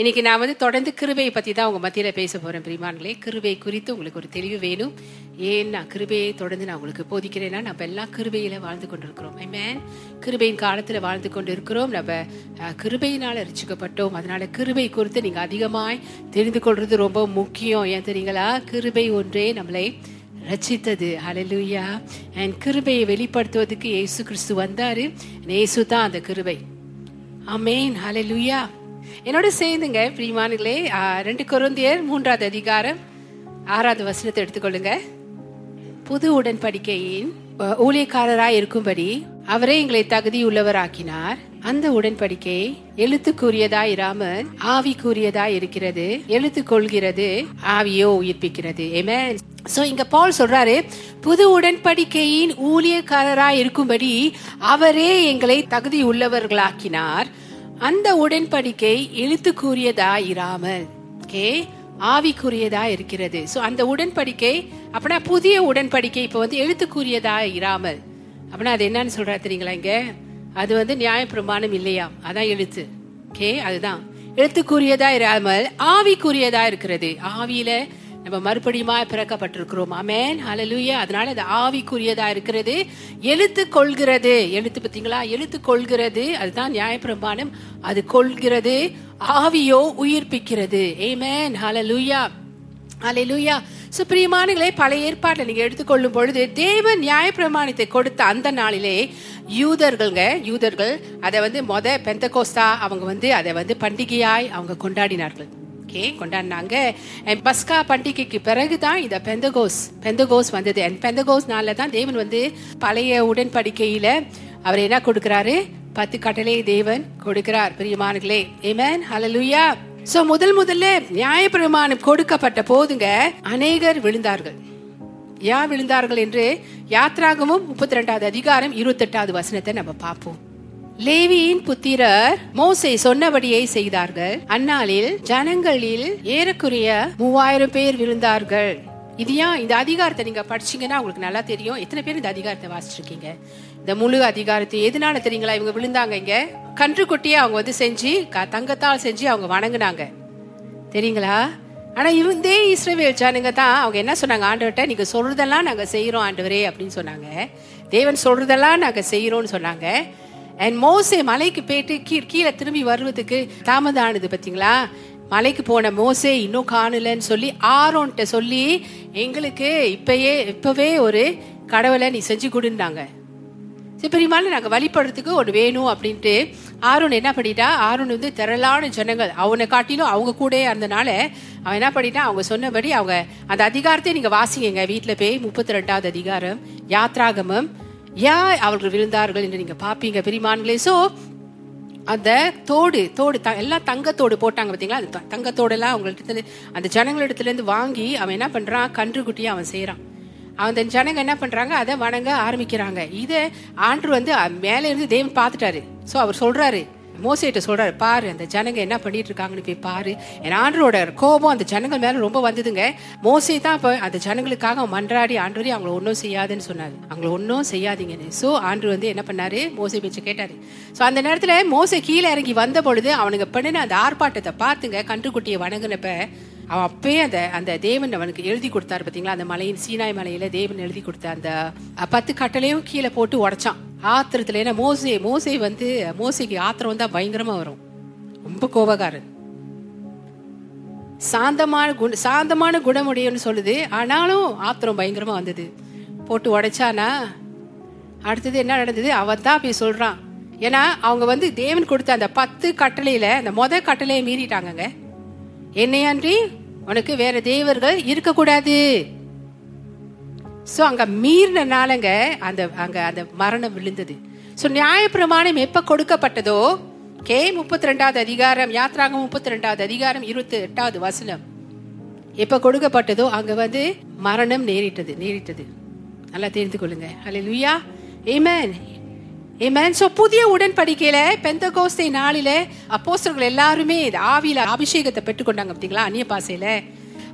இன்னைக்கு நான் வந்து தொடர்ந்து கிருபையை பத்தி தான் உங்க மத்தியில பேச போறேன் பிரிமான்களே கிருபை குறித்து உங்களுக்கு ஒரு தெளிவு வேணும். ஏன் நான் கிருபையை தொடர்ந்து நான் உங்களுக்கு போதிக்கிறேன்னா நம்ம எல்லாம் கிருபையில வாழ்ந்து கொண்டிருக்கிறோம். மேன் கிருபையின் காலத்துல வாழ்ந்து கொண்டு இருக்கிறோம் நம்ம கிருபையினால் கிருபையினால ரசிக்கப்பட்டோம். அதனால கிருபை குறித்து நீங்க அதிகமாய் தெரிந்து கொள்றது ரொம்ப முக்கியம். ஏன் தெரியுங்களா? கிருபை ஒன்றே நம்மளை ரச்சித்தது அலலுயா அண்ட் கிருபையை வெளிப்படுத்துவதற்கு ஏசு கிறிஸ்து வந்தாரு. ஏசு தான் அந்த கிருபை. அமேன் ஹalleluya என்னோட சேர்ந்துங்க பிரியமானங்களே ரெண்டு குருந்தியர் மூன்றாவது அதிகாரம் ஆறாவது வசனத்தை எடுத்துக்கொள்ளுங்க. புது உடன்படிக்கையின் ஊழியக்காரராய் இருக்கும்படி அவரே எங்களை தகுதி உள்ளவராக்கினார் அந்த உடன்படிக்கை எழுத்துக்குரியதாய் இராமல் ஆவிக்குரியதாய் இருக்கிறது எழுத்து கொள்கிறது ஆவியோ உயிர்ப்பிக்கிறது. ஏமே சோ இங்க பால் சொல்றாரு புது உடன்படிக்கையின் ஊழியக்காரராய் இருக்கும்படி அவரே எங்களை தகுதி உள்ளவர்களாக்கினார் அந்த உடன்படிக்கை எழுத்துக்குரியதா இராமல் கே ஆவிக்குரியதா இருக்கிறது சோ அந்த உடன்படிக்கை அப்படின்னா புதிய உடன்படிக்கை இப்ப வந்து எழுத்துக்குரியதா இராமல் அப்படின்னா அது என்னன்னு சொல்றா தெரியுங்களா இங்க? அது வந்து நியாயப்பிரமாணம் இல்லையா? அதான் எழுத்து. கே அதுதான். எழுத்துக்குரியதா இராமல் ஆவிக்குரியதா இருக்கிறது ஆவியில நம்ம மறுபடியுமா பிறக்கப்பட்டிருக்கிறோம். அமேன் ஹalleluya. அதனால அது ஆவிக்குரியதா இருக்கிறது. எழுத்து கொள்கிறது. எழுத்து பார்த்தீங்களா எழுத்து கொள்கிறது. அதுதான் நியாயப்பிரமாணம். அது கொள்கிறது. ஆவியோ உயிர்ப்பிக்கிறது. ஏமேன் ஹalleluya. ஹalleluya. சுப்பிரியமானங்களே பழைய ஏற்பாட்டில் நீங்க எடுத்துக்கொள்ளும் பொழுது தேவன் நியாயப்பிரமாணத்தை கொடுத்த அந்த நாளிலே யூதர்கள்ங்க யூதர்கள் அதை வந்து மொத பெந்தகோஸ்தா அவங்க வந்து அதை வந்து பண்டிகையாய் அவங்க கொண்டாடினார்கள். ஓகே கொண்டாடினாங்க. பஸ்கா பண்டிகைக்கு பிறகுதான் இந்த பெந்தகோஸ் பெந்தகோஸ் வந்தது. அண்ட் பெந்தகோஸ் நாளில் தான் தேவன் வந்து பழைய உடன்படிக்கையில அவர் என்ன கொடுக்கிறாரு? பத்து கட்டளை தேவன் கொடுக்கிறார் பிரியமானங்களே ஏமேன் ஹலலுயா சோ முதல் முதல்ல நியாயப்பிரமாணம் கொடுக்கப்பட்ட போதுங்க அநேகர் விழுந்தார்கள். யார் விழுந்தார்கள் என்று யாத்ராகமும் முப்பத்தி ரெண்டாவது அதிகாரம் இருபத்தெட்டாவது வசனத்தை நம்ம பார்ப்போம். லேவியின் புத்திரர் மோசை சொன்னபடியே செய்தார்கள். அந்நாளில் ஜனங்களில் ஏறக்குறைய மூவாயிரம் பேர் விழுந்தார்கள். இது ஏன் இந்த அதிகாரத்தை நீங்க படிச்சீங்கன்னா உங்களுக்கு நல்லா தெரியும். எத்தனை பேர் இந்த அதிகாரத்தை வாசிச்சிருக்கீங்க? இந்த முழு அதிகாரத்தை எதனால தெரியுங்களா? இவங்க விழுந்தாங்க இங்க. கன்றுக்குட்டியை அவங்க வந்து செஞ்சு க- தங்கத்தால் செஞ்சு அவங்க வணங்குனாங்க. தெரியுங்களா? ஆனா இவந்தே இஸ்ரேவேல் ஜனங்க தான். அவங்க என்ன சொன்னாங்க? ஆண்டவர்கிட்ட நீங்க சொல்றதெல்லாம் நாங்க செய்யறோம் ஆண்டவரே அப்படின்னு சொன்னாங்க. தேவன் சொல்றதெல்லாம் நாங்க செய்யறோம்னு சொன்னாங்க. அண்ட் மோசே மலைக்கு போயிட்டு கீழ் கீழே திரும்பி வருவதுக்கு தாமதம் ஆனது பார்த்தீங்களா மலைக்கு போன மோசே இன்னும் காணலன்னு சொல்லி ஆரோன்ட்ட சொல்லி எங்களுக்கு இப்பயே இப்பவே ஒரு கடவுளை நீ செஞ்சு கொடுன்னாங்க. சரி பெரியமால நாங்கள் வழிபடுறதுக்கு ஒன்று வேணும் அப்படின்ட்டு ஆரோன் என்ன பண்ணிட்டா ஆரோன் வந்து திரளான ஜனங்கள். அவனை காட்டிலும் அவங்க கூட இருந்தனால அவன் என்ன பண்ணிட்டான் அவங்க சொன்னபடி அவங்க அந்த அதிகாரத்தை நீங்கள் வாசிங்க. வீட்டில் போய் முப்பத்தி ரெண்டாவது அதிகாரம் யாத்ராகமம் யா அவர்கள் விழுந்தார்கள் என்று நீங்க பாப்பீங்க பெரியமான்களே சோ அந்த தோடு தோடு த- எல்லாம் தங்கத்தோடு போட்டாங்க பார்த்தீங்களா? அந்த த- தங்கத்தோடெல்லாம் அவங்கள்ட்ட அந்த ஜனங்களிடத்துலேருந்து வாங்கி அவன் என்ன பண்ணுறான் கன்றுக்குட்டியை அவன் செய்கிறான் அந்த ஜனங்க என்ன பண்ணுறாங்க அதை வணங்க ஆரம்பிக்கிறாங்க. இதை ஆண்டு வந்து மேலே இருந்து தேவன் பார்த்துட்டாரு. ஸோ அவர் சொல்கிறாரு மோசிட்ட சொல்றாரு பாரு அந்த ஜனங்க என்ன பண்ணிட்டு இருக்காங்கன்னு போய் பாரு. என் ஆண்டரோட கோபம் அந்த ஜனங்கள் மேல ரொம்ப வந்ததுங்க. மோசை தான் இப்போ அந்த ஜனங்களுக்காக அவன் மன்றாடி ஆண்டவரே அவங்கள ஒன்றும் செய்யாதுன்னு சொன்னாரு. அவங்கள ஒன்றும் செய்யாதீங்கன்னு. ஸோ ஆண்டு வந்து என்ன பண்ணாரு? மோசை பேச்சு கேட்டாரு. ஸோ அந்த நேரத்துல மோசை கீழே இறங்கி வந்த பொழுது அவனுங்க பண்ணின அந்த ஆர்ப்பாட்டத்தை பார்த்துங்க கன்றுக்குட்டியை வணங்கினப்ப அவன் அப்பயே அந்த அந்த தேவன் அவனுக்கு எழுதி கொடுத்தாரு பார்த்தீங்களா அந்த மலையின் சீனாய் மலையில தேவன் எழுதி கொடுத்த அந்த பத்து கட்டளையும் கீழே போட்டு உடைச்சான். ஆத்திரத்தில் ஏன்னா மோசே மோசை வந்து மோசைக்கு ஆத்திரம் வந்தால் பயங்கரமாக வரும். ரொம்ப கோபக்காரன் சாந்தமான குண சாந்தமான குணமுடையன்னு சொல்லுது. ஆனாலும் ஆத்திரம் பயங்கரமாக வந்தது. போட்டு உடைச்சானா அடுத்தது என்ன நடந்தது? அவன் தான் போய் சொல்கிறான் ஏன்னா அவங்க வந்து தேவன் கொடுத்த அந்த பத்து கட்டளையில் அந்த மொத கட்டளையை மீறிட்டாங்கங்க. என்னையன்றி உனக்கு வேற தேவர்கள் இருக்கக்கூடாது. ஸோ அங்கே மீறின மீறினாலங்க அந்த அங்கே அந்த மரணம் விழுந்தது. ஸோ நியாயப்பிரமாணம் எப்போ கொடுக்கப்பட்டதோ கே முப்பத்தி ரெண்டாவது அதிகாரம் யாத்ராகம் முப்பத்தி ரெண்டாவது அதிகாரம் இருபத்தி எட்டாவது வசனம். எப்போ கொடுக்கப்பட்டதோ அங்கே வந்து மரணம் நேரிட்டது நேரிட்டது. நல்லா தெரிந்து கொள்ளுங்க. லுயா ஏமேன் ஏம் ஸோ புதிய உடன்படிக்கையில பெந்தகோஸ்தே நாளில அப்போஸ்தலர்கள் எல்லாருமே இந்த ஆவியில அபிஷேகத்தை பெற்றுக்கொண்டாங்க பார்த்தீங்களா அந்நிய பாசையில.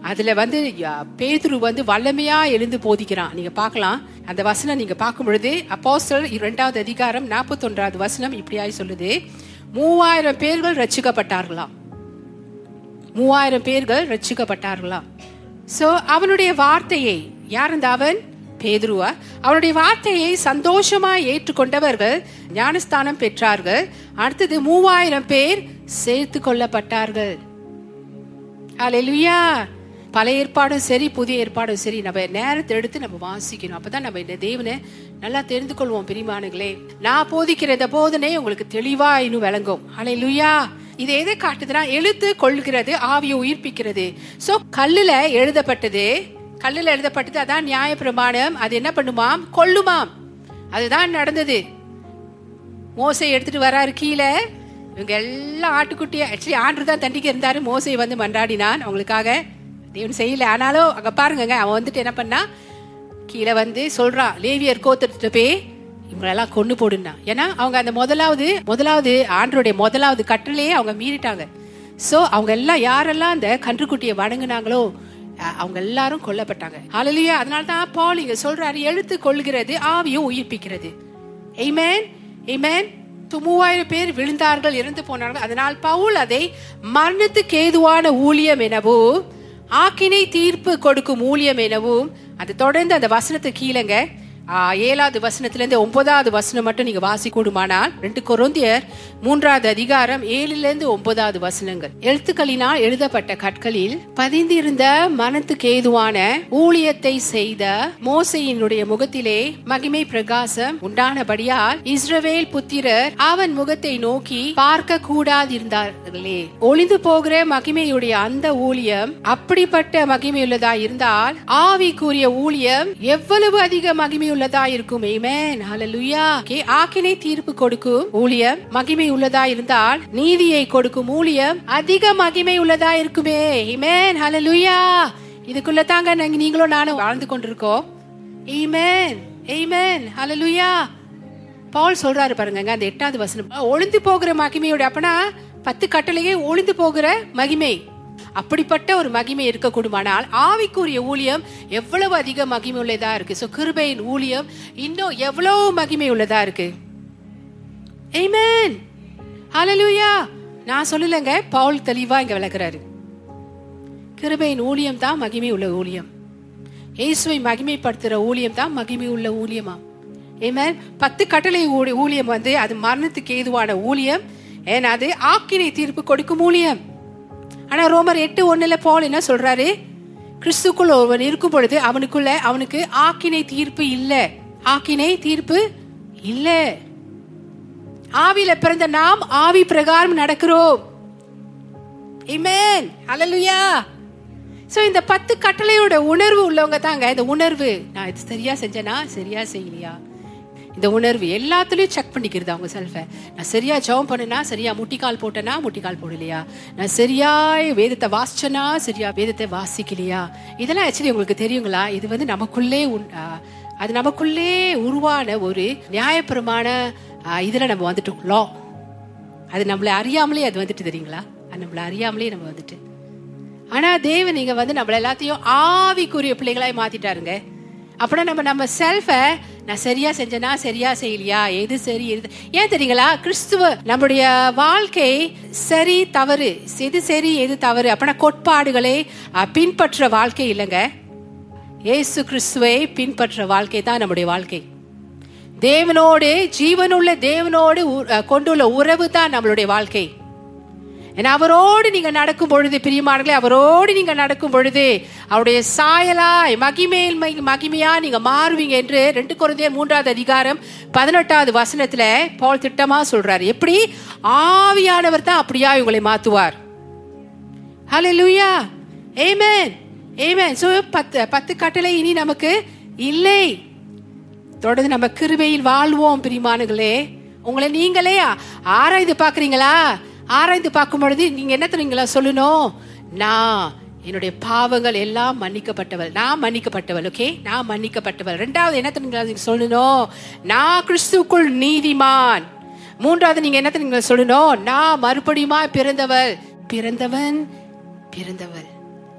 அதுல வந்து யா- பேதுரு வந்து வல்லமையா எழுந்து போதிக்கிறான். நீங்க பார்க்கலாம். அந்த வசனம் நீங்க பார்க்கும் பொழுது அப்போஸ்தலர் இரண்டாவது அதிகாரம் நாற்பத்தொன்றாவது வசனம் இப்படியாய் சொல்லுது. மூவாயிரம் பேர்கள் ரட்சிக்கப்பட்டார்களாம் மூவாயிரம் பேர்கள் ரட்சிக்கப்பட்டார்களாம் சோ அவனுடைய வார்த்தையை யார் இந்த அவன்? பேதுருவா. அவனுடைய வார்த்தையை சந்தோஷமா ஏற்றுக்கொண்டவர்கள் ஞானஸ்தானம் பெற்றார்கள். அடுத்தது மூவாயிரம் பேர் சேர்த்து கொள்ளப்பட்டார்கள். ஹalleluya. பழைய ஏற்பாடும் சரி புதிய ஏற்பாடும் சரி நம்ம நேரத்தை எடுத்து நம்ம வாசிக்கணும். அப்பதான் நம்ம இந்த தேவனை நல்லா தெரிந்து கொள்வோம் பிரிமானுங்களே நான் போதிக்கிற போதனே போதனை உங்களுக்கு தெளிவா இன்னும் விளங்கும். ஹalleluya இது எதை காட்டுதுன்னா எழுத்து கொள்கிறது ஆவியை உயிர்ப்பிக்கிறது. சோ கல்லுல எழுதப்பட்டது கல்லுல எழுதப்பட்டது அதான் நியாய பிரமாணம் அது என்ன பண்ணுமாம்? கொள்ளுமாம் அதுதான் நடந்தது. மோசை எடுத்துட்டு வராரு கீழே. இவங்க எல்லாம் ஆட்டுக்குட்டிய ஆக்சுவலி ஆண்டு தான் தண்டிக்க இருந்தாரு. மோசை வந்து மன்றாடினான் அவங்களுக்காக. தேவன் செய்யல. ஆனாலும் அங்க பாருங்கங்க அவன் வந்துட்டு என்ன பண்ணா கீழே வந்து சொல்றான் லேவியர் கோத்திரத்துல போய் இவங்களெல்லாம் கொண்டு போடுனா ஏன்னா அவங்க அந்த முதலாவது முதலாவது ஆண்டருடைய முதலாவது கட்டளையே அவங்க மீறிட்டாங்க. சோ அவங்க எல்லாம் யாரெல்லாம் அந்த கன்றுக்குட்டியை வணங்குனாங்களோ அவங்க எல்லாரும் கொல்லப்பட்டாங்க. ஹalleluya அதனால தான் பால் இங்க சொல்றாரு எழுத்து கொள்கிறது ஆவியும் உயிர்ப்பிக்கிறது. எய்மேன் எய்மேன் So, மூவாயிரம் பேர் விழுந்தார்கள் இறந்து போனார்கள். அதனால் பவுல் அதை மரணத்துக்கு ஏதுவான ஊழியம் எனவோ ஆக்கினை தீர்ப்பு கொடுக்கும் ஊழியம் எனவும் அது தொடர்ந்து அந்த வசனத்தை கீழங்க ஏழாவது வசனத்திலேருந்து ஒன்பதாவது வசனம் மட்டும் நீங்க வாசிக்கூடுமானால் ரெண்டு கொரோந்தியர் மூன்றாவது அதிகாரம் ஏழுலேருந்து ஒன்பதாவது வசனங்கள். எழுத்துக்களினால் எழுதப்பட்ட கற்களில் பதிந்திருந்த மனத்துக்கு ஏதுவான ஊழியத்தை செய்த மோசையினுடைய முகத்திலே மகிமை பிரகாசம் உண்டானபடியால் இஸ்ரவேல் புத்திரர் அவன் முகத்தை நோக்கி பார்க்க கூடாதிருந்தார்களே ஒளிந்து போகிற மகிமையுடைய அந்த ஊழியம் அப்படிப்பட்ட மகிமையுள்ளதா இருந்தால் ஆவிக்குரிய ஊழியம் எவ்வளவு அதிக மகிமையுள்ள உள்ளதா இருக்கும் Amen. Hallelujah. ஆக்கினை தீர்ப்பு கொடுக்கும் ஊழியம் மகிமை உள்ளதா இருந்தால் நீதியை கொடுக்கும் ஊழியம் அதிக மகிமை உள்ளதா இருக்குமே Amen. Hallelujah. இதுக்குள்ள தாங்க நாங்க நீங்களும் நானும் வாழ்ந்து கொண்டிருக்கோம் Amen. ஹல Hallelujah. பவுல் சொல்றாரு பாருங்க அந்த எட்டாவது வசனம் ஒளிந்து போகிற மகிமையோட அப்பனா பத்து கட்டளையே ஒளிந்து போகிற மகிமை அப்படிப்பட்ட ஒரு மகிமை இருக்கக்கூடுமானால் ஆவிக்குரிய ஊழியம் எவ்வளவு அதிக மகிமை உள்ளதா இருக்கு? சோ கிருபையின் ஊழியம் இன்னும் எவ்வளவு மகிமை உள்ளதா இருக்கு? Amen. Hallelujah. நான் சொல்லலைங்க பவுல் தெளிவா இங்க விளக்குறாரு. கிருபையின் ஊழியம் தான் மகிமை உள்ள ஊழியம். இயேசுவை மகிமைப்படுத்துற ஊழியம் தான் மகிமை உள்ள ஊழியமா? ஏமேன் பத்து கட்டளை ஊழியம் வந்து அது மரணத்துக்கு ஏதுவான ஊழியம். ஏன்னா அது ஆக்கினை தீர்ப்பு கொடுக்கும் ஊழியம். ஆனா ரோமர் எட்டு ஒண்ணுல போல் என்ன சொல்றாரு? கிறிஸ்துக்குள் ஒருவன் இருக்கும் பொழுது அவனுக்குள்ள அவனுக்கு ஆக்கினை தீர்ப்பு இல்ல. ஆக்கினை தீர்ப்பு இல்ல. ஆவியில பிறந்த நாம் ஆவி பிரகாரம் நடக்கிறோம். இமேன் அலலுயா ஸோ இந்த பத்து கட்டளையோட உணர்வு உள்ளவங்க தாங்க. இந்த உணர்வு நான் இது சரியா செஞ்சேனா? சரியா செய்யலையா? இந்த உணர்வு எல்லாத்துலயும் செக் பண்ணிக்கிறது அவங்க செல்ஃபை நான் சரியா ஜெபம் பண்ணனா சரியா முட்டிக்கால் போட்டனா முட்டிக்கால் போடலையா? நான் சரியாய் வேதத்தை வாசிச்சனா சரியா வேதத்தை வாசிக்கலையா? இதெல்லாம் ஆக்சுவலி உங்களுக்கு தெரியுங்களா? இது வந்து நமக்குள்ளே உண்- அது நமக்குள்ளே உருவான ஒரு நியாயப்பிரமான இதில் இதுல நம்ம வந்துட்டோம். லா அது நம்மளை அறியாமலே அது வந்துட்டு தெரியுங்களா? அது நம்மளை அறியாமலே நம்ம வந்துட்டு. ஆனா தேவன் நீங்க வந்து நம்மள எல்லாத்தையும் ஆவிக்குரிய பிள்ளைகளாய் மாத்திட்டாருங்க. அப்படின்னா நம்ம நம்ம செல்ஃபை நான் சரியா செஞ்சனா சரியா செய்யலையா? எது சரி எது ஏன் தெரியுங்களா? கிறிஸ்துவ நம்முடைய வாழ்க்கை சரி தவறு. எது சரி எது தவறு? அப்படின்னா கோட்பாடுகளை பின்பற்ற வாழ்க்கை இல்லைங்க. இயேசு கிறிஸ்துவை பின்பற்ற வாழ்க்கை தான் நம்முடைய வாழ்க்கை. தேவனோடு ஜீவனுள்ள தேவனோடு உ- கொண்டுள்ள உறவு தான் நம்மளுடைய வாழ்க்கை. ஏன்னா அவரோடு நீங்க நடக்கும் பொழுது பிரியமானங்களே அவரோடு நீங்க நடக்கும் பொழுது அவருடைய சாயலாய் மகிமேல் மகி- மகிமையா நீங்க மாறுவீங்க என்று ரெண்டு குழந்தையர் மூன்றாவது அதிகாரம் பதினெட்டாவது வசனத்துல பால் திட்டமா சொல்றாரு. எப்படி? ஆவியானவர் தான் அப்படியா உங்களை மாத்துவார். லுயா ஏமேன் ஏமேன் சோ பத்து பத்து கட்டளை இனி நமக்கு இல்லை. தொடர்ந்து நம்ம கிருபையில் வாழ்வோம் பிரிமானுகளே உங்களை நீங்களே ஆராய்ந்து பாக்குறீங்களா ஆராய்ந்து பார்க்கும் பொழுது நீங்க என்ன தெரியுங்களா சொல்லணும்? நான் என்னுடைய பாவங்கள் எல்லாம் மன்னிக்கப்பட்டவள். நான் மன்னிக்கப்பட்டவள் ஓகே நான் மன்னிக்கப்பட்டவள். ரெண்டாவது என்ன தெரியுங்களா நீங்க சொல்லணும்? நான் கிறிஸ்துக்குள் நீதிமான். மூன்றாவது நீங்க என்ன தெரியுங்களா சொல்லணும்? நான் மறுபடியுமா பிறந்தவள். பிறந்தவன் பிறந்தவள்.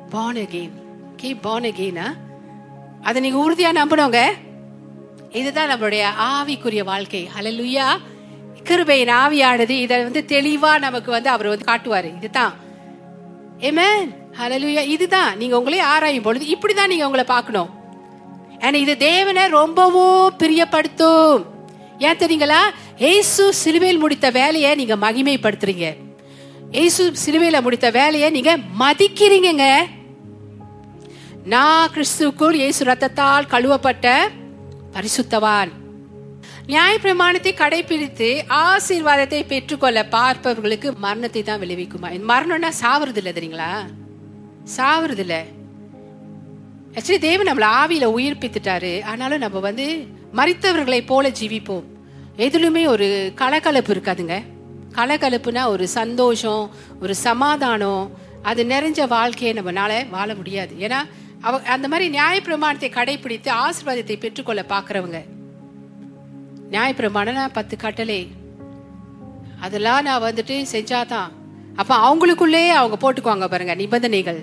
பான் அகெயின் ஓகே பான் அகெயினா அதை நீங்க உறுதியா நம்பணுங்க இதுதான் நம்மளுடைய ஆவிக்குரிய வாழ்க்கை. அலலுயா கிருபையின் ஆவியானது இதை வந்து தெளிவா நமக்கு வந்து அவர் வந்து காட்டுவாரு. இதுதான். Amen. Hallelujah. இதுதான். நீங்க உங்களே ஆராயும் பொழுது இப்படிதான் நீங்க உங்களை பார்க்கணும். ஏன்னா இது தேவனை ரொம்பவும் பிரியப்படுத்தும். ஏன் தெரியுங்களா? ஏசு சிலுவையில் முடித்த வேலையை நீங்க மகிமைப்படுத்துறீங்க. ஏசு சிலுவையில முடித்த வேலையை நீங்க மதிக்கிறீங்கங்க. நான் கிறிஸ்துக்குள் இயேசு ரத்தத்தால் கழுவப்பட்ட பரிசுத்தவான். நியாய பிரமாணத்தை கடைபிடித்து ஆசீர்வாதத்தை பெற்றுக்கொள்ள பார்ப்பவர்களுக்கு மரணத்தை தான் விளைவிக்குமா? மரணம்னா சாவறது இல்லை தெரியுங்களா? சாவறது இல்லை ஆக்சுவலி தேவன் நம்மளை ஆவியில உயிர்ப்பித்துட்டாரு. ஆனாலும் நம்ம வந்து மறித்தவர்களை போல ஜீவிப்போம். எதுலுமே ஒரு கலகலப்பு இருக்காதுங்க. கலகலப்புனா ஒரு சந்தோஷம் ஒரு சமாதானம். அது நிறைஞ்ச வாழ்க்கையை நம்மளால வாழ முடியாது. ஏன்னா அவ அந்த மாதிரி நியாயப்பிரமாணத்தை கடைபிடித்து ஆசீர்வாதத்தை பெற்றுக்கொள்ள பார்க்குறவங்க நியாயப்பிரமாணம்னா பத்து கட்டளை. அதெல்லாம் நான் வந்துட்டு செஞ்சாதான். அப்ப அவங்களுக்குள்ளே அவங்க போட்டுக்குவாங்க பாருங்க நிபந்தனைகள்.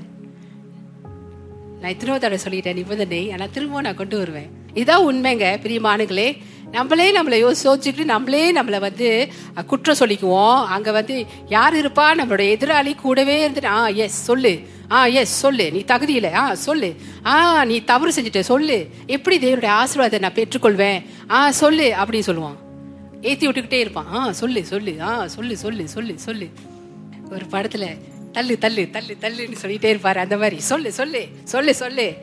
நான் எத்தனையோ தடவை சொல்லிட்டேன் நிபந்தனை. ஆனா திரும்ப நான் கொண்டு வருவேன். இதான் உண்மைங்க பிரியமானுங்களே நம்மளே நம்மளை யோசிச்சுட்டு நம்மளே நம்மளை வந்து குற்றம் சொல்லிக்குவோம். அங்க வந்து யார் இருப்பா? நம்மளோட எதிராளி கூடவே இருந்துட்டு ஆ எஸ் சொல்லு. ஆ எஸ் சொல்லு. நீ தகுதி இல்லை ஆ சொல்லு. ஆ நீ தவறு செஞ்சுட்ட. சொல்லு. எப்படி தேவனுடைய ஆசீர்வாதத்தை நான் பெற்றுக்கொள்வேன்? ஆ சொல்லு அப்படின்னு சொல்லுவான். ஏத்தி விட்டுக்கிட்டே இருப்பான். ஆ சொல்லு சொல்லு. ஆ சொல்லு சொல்லு சொல்லு சொல்லு. ஒரு படத்துல தள்ளு தள்ளு தள்ளு தள்ளுன்னு சொல்லிட்டே இருப்பாரு. அந்த மாதிரி. சொல்லு சொல்லு சொல்லு சொல்லு.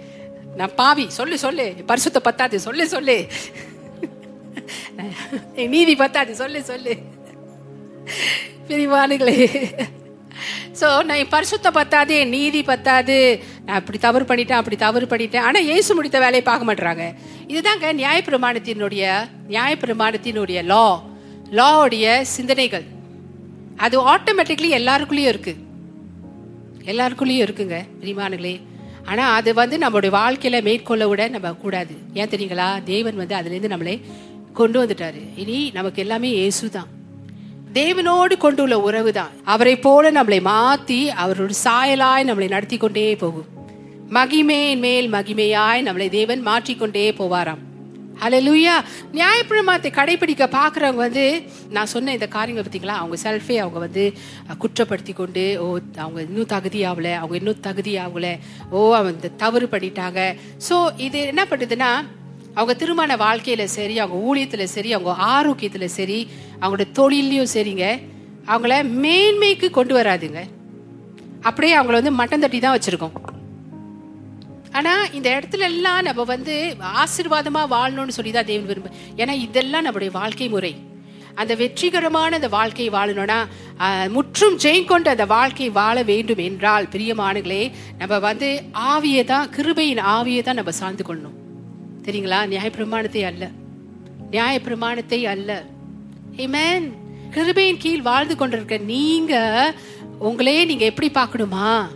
நான் பாவி. சொல்லு சொல்லு. பரிசுத்த பத்தாது. சொல்லு சொல்லு. நீதி பத்தாது. சொல்லு சொல்லு. பிரிவானுகளே ஸோ நான் என் பரிசுத்த பத்தாது என் நீதி பத்தாது. நான் அப்படி தவறு பண்ணிட்டேன் அப்படி தவறு பண்ணிட்டேன். ஆனால் இயேசு முடித்த வேலையை பார்க்க மாட்டுறாங்க இதுதாங்க நியாயப்பிரமாணத்தினுடைய நியாயப்பிரமாணத்தினுடைய லா லாவுடைய சிந்தனைகள். அது ஆட்டோமேட்டிக்லி எல்லாருக்குள்ளேயும் இருக்கு. எல்லாருக்குள்ளேயும் இருக்குங்க பிரிமானுங்களே ஆனால் அது வந்து நம்மளுடைய வாழ்க்கையில மேற்கொள்ள விட நம்ம கூடாது. ஏன் தெரியுங்களா? தேவன் வந்து அதுலேருந்து நம்மளே நம்மளை கொண்டு வந்துட்டாரு. இனி நமக்கு எல்லாமே இயேசு தான் தேவனோடு கொண்டுள்ள உறவு தான் அவரை போல நம்மளை மாத்தி அவரோட சாயலாய் நம்மளை நடத்தி கொண்டே போகும். மகிமையின் மேல் மகிமையாய் நம்மளை தேவன் மாற்றிக்கொண்டே போவாராம். ஹalleluya நியாயப்பிரமாத்தை கடைபிடிக்க பார்க்குறவங்க வந்து நான் சொன்ன இந்த காரியங்கள் பார்த்தீங்களா அவங்க செல்ஃபே அவங்க வந்து குற்றப்படுத்தி கொண்டு ஓ அவங்க இன்னும் தகுதி ஆகலை அவங்க இன்னும் தகுதி ஆகலை ஓ அவன் தவறு பண்ணிட்டாங்க. ஸோ இது என்ன பண்ணுதுன்னா அவங்க திருமண வாழ்க்கையில சரி அவங்க ஊழியத்துல சரி அவங்க ஆரோக்கியத்துல சரி அவங்களோட தொழிலையும் சரிங்க. அவங்கள மேன்மைக்கு கொண்டு வராதுங்க. அப்படியே அவங்கள வந்து மட்டம் தட்டி தான் வச்சிருக்கோம். ஆனா இந்த இடத்துல எல்லாம் நம்ம வந்து ஆசீர்வாதமாக வாழணும்னு சொல்லி தான் தேவன் விரும்ப ஏன்னா இதெல்லாம் நம்முடைய வாழ்க்கை முறை. அந்த வெற்றிகரமான அந்த வாழ்க்கையை வாழணும்னா முற்றும் ஜெயம் கொண்டு அந்த வாழ்க்கையை வாழ வேண்டும் என்றால் பிரியமானங்களே நம்ம வந்து ஆவியை தான் கிருபையின் ஆவியை தான் நம்ம சார்ந்து கொள்ளணும். தெரியுங்களா? நியாயப்பிரமாணத்தை அல்ல. நியாயப்பிரமாணத்தை அல்ல. ஹிமேன் கிருபையின் கீழ் வாழ்ந்து கொண்டிருக்க நீங்க உங்களே நீங்க எப்படி பார்க்கணுமா?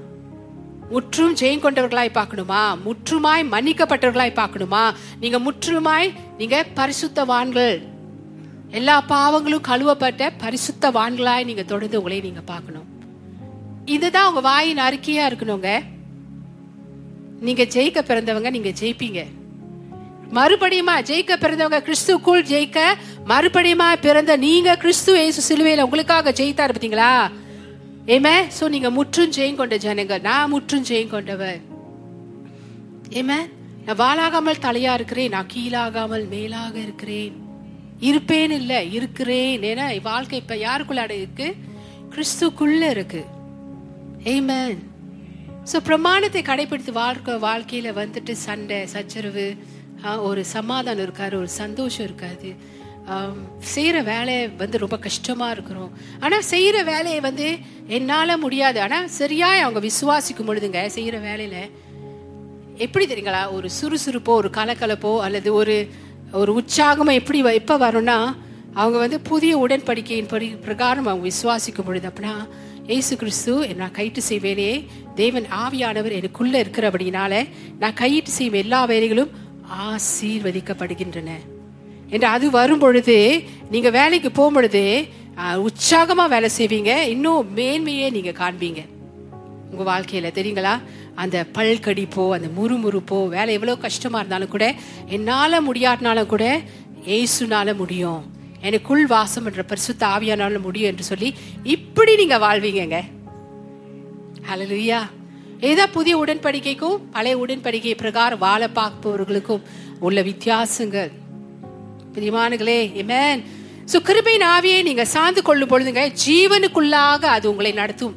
முற்றும் ஜெயம் கொண்டவர்களாய் பார்க்கணுமா? முற்றுமாய் மன்னிக்கப்பட்டவர்களாய் பார்க்கணுமா? நீங்க முற்றுமாய் நீங்க பரிசுத்தவான்கள். எல்லா பாவங்களும் கழுவப்பட்ட பரிசுத்தவான்களாய் நீங்க தொடர்ந்து உங்களை நீங்க பார்க்கணும். இதுதான் உங்க வாயின் அறிக்கையா இருக்கணுங்க. நீங்க ஜெயிக்க பிறந்தவங்க நீங்க ஜெயிப்பீங்க. மறுபடியுமா ஜெயிக்க பிறந்தவங்க கிறிஸ்துக்குள் ஜெயிக்க மறுபடியுமா பிறந்த நீங்க கிறிஸ்து ஏசு சிலுவையில உங்களுக்காக ஜெயித்தா இருப்பீங்களா ஏமே சோ நீங்க முற்றும் ஜெயம் கொண்ட ஜனங்க நான் முற்றும் ஜெயம் கொண்டவர். ஏமே நான் வாழாகாமல் தலையா இருக்கிறேன். நான் கீழாகாமல் மேலாக இருக்கிறேன். இருப்பேன் இல்ல இருக்கிறேன். ஏன்னா வாழ்க்கை இப்ப யாருக்குள்ள இருக்கு? கிறிஸ்துக்குள்ள இருக்கு. ஏமேன் ஸோ பிரமாணத்தை கடைபிடித்து வாழ்க்கை வாழ்க்கையில வந்துட்டு சண்டை சச்சரவு ஒரு சமாதானம் இருக்காது ஒரு சந்தோஷம் இருக்காது. செய்கிற வேலையை வேலை வந்து ரொம்ப கஷ்டமாக இருக்கிறோம். ஆனால் செய்கிற வேலையை வந்து என்னால் முடியாது. ஆனால் சரியாக அவங்க விசுவாசிக்கும் பொழுதுங்க செய்கிற வேலையில் எப்படி தெரியுங்களா ஒரு சுறுசுறுப்போ ஒரு கலக்கலப்போ அல்லது ஒரு ஒரு உற்சாகமோ எப்படி வ- வரும்னா அவங்க வந்து புதிய உடன்படிக்கையின் படி பிரகாரம் அவங்க விசுவாசிக்கும் பொழுது அப்படின்னா ஏசு கிறிஸ்து நான் கைட்டு செய்வேனே தேவன் ஆவியானவர் எனக்குள்ளே இருக்கிற அப்படினால நான் கையிட்டு செய்யும் எல்லா வேலைகளும் ஆசீர்வதிக்கப்படுகின்றன. என்று அது வரும் பொழுது நீங்க வேலைக்கு போகும் பொழுது உற்சாகமா வேலை செய்வீங்க. இன்னும் மேன்மையே நீங்க காண்பீங்க. உங்க வாழ்க்கையில தெரியுங்களா? அந்த பல்கடிப்போ அந்த முறுமுறுப்போ வேலை எவ்வளவு கஷ்டமா இருந்தாலும் கூட என்னால முடியாட்டினாலும் கூட ஏசுனால முடியும். எனக்குள் வாசம் என்ற பரிசுத்த ஆவியானாலும் முடியும் என்று சொல்லி இப்படி நீங்க வாழ்வீங்கங்க. ஹalleluya. ஏதா புதிய உடன்படிக்கைக்கும் பழைய உடன்படிக்கை பிரகாரம் வாழ பார்ப்பவர்களுக்கும் உள்ள வித்தியாசங்கள். பிரியமானுகளே ஏமேன் சோ கிருபையின் ஆவியை நீங்க சார்ந்து கொள்ளும் பொழுதுங்க ஜீவனுக்குள்ளாக அது உங்களை நடத்தும்.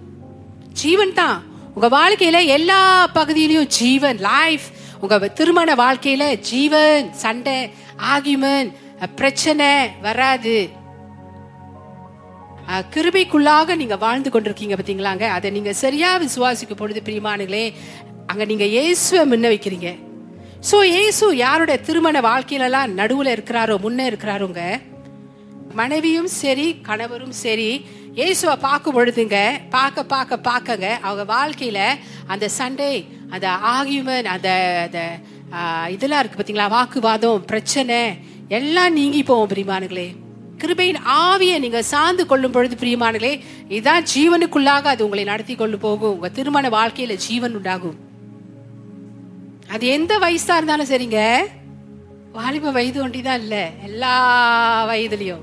ஜீவன் தான். உங்க வாழ்க்கையில எல்லா பகுதியிலையும் ஜீவன் லைஃப் உங்க திருமண வாழ்க்கையில ஜீவன் சண்டை ஆகியுமன் பிரச்சனை வராது. கிருபைக்குள்ளாக நீங்க வாழ்ந்து கொண்டிருக்கீங்க பாத்தீங்களாங்க அதை நீங்க சரியா விசுவாசிக்கும் பொழுது பிரியமானுங்களே அங்க நீங்க இயேசுவை முன்ன வைக்கிறீங்க. சோ இயேசு யாருடைய திருமண வாழ்க்கையிலலாம் நடுவுல இருக்கிறாரோ முன்ன இருக்கிறாரோங்க மனைவியும் சரி கணவரும் சரி இயேசுவை பார்க்கும் பொழுதுங்க பார்க்க பார்க்க பார்க்கங்க அவங்க வாழ்க்கையில அந்த சண்டை அந்த ஆகியுமன் அந்த அந்த இதெல்லாம் இருக்கு பாத்தீங்களா? வாக்குவாதம் பிரச்சனை எல்லாம் நீங்கி போவோம் பிரிமானுங்களே கிருபையின் ஆவியை நீங்க சார்ந்து கொள்ளும் பொழுது பிரியமானுங்களே இதான் ஜீவனுக்குள்ளாக அது உங்களை நடத்தி கொண்டு போகும். உங்க திருமண வாழ்க்கையில ஜீவன் உண்டாகும். அது எந்த வயசா இருந்தாலும் சரிங்க வாலிப வயது ஒண்டிதான் இல்ல எல்லா வயதுலயும்.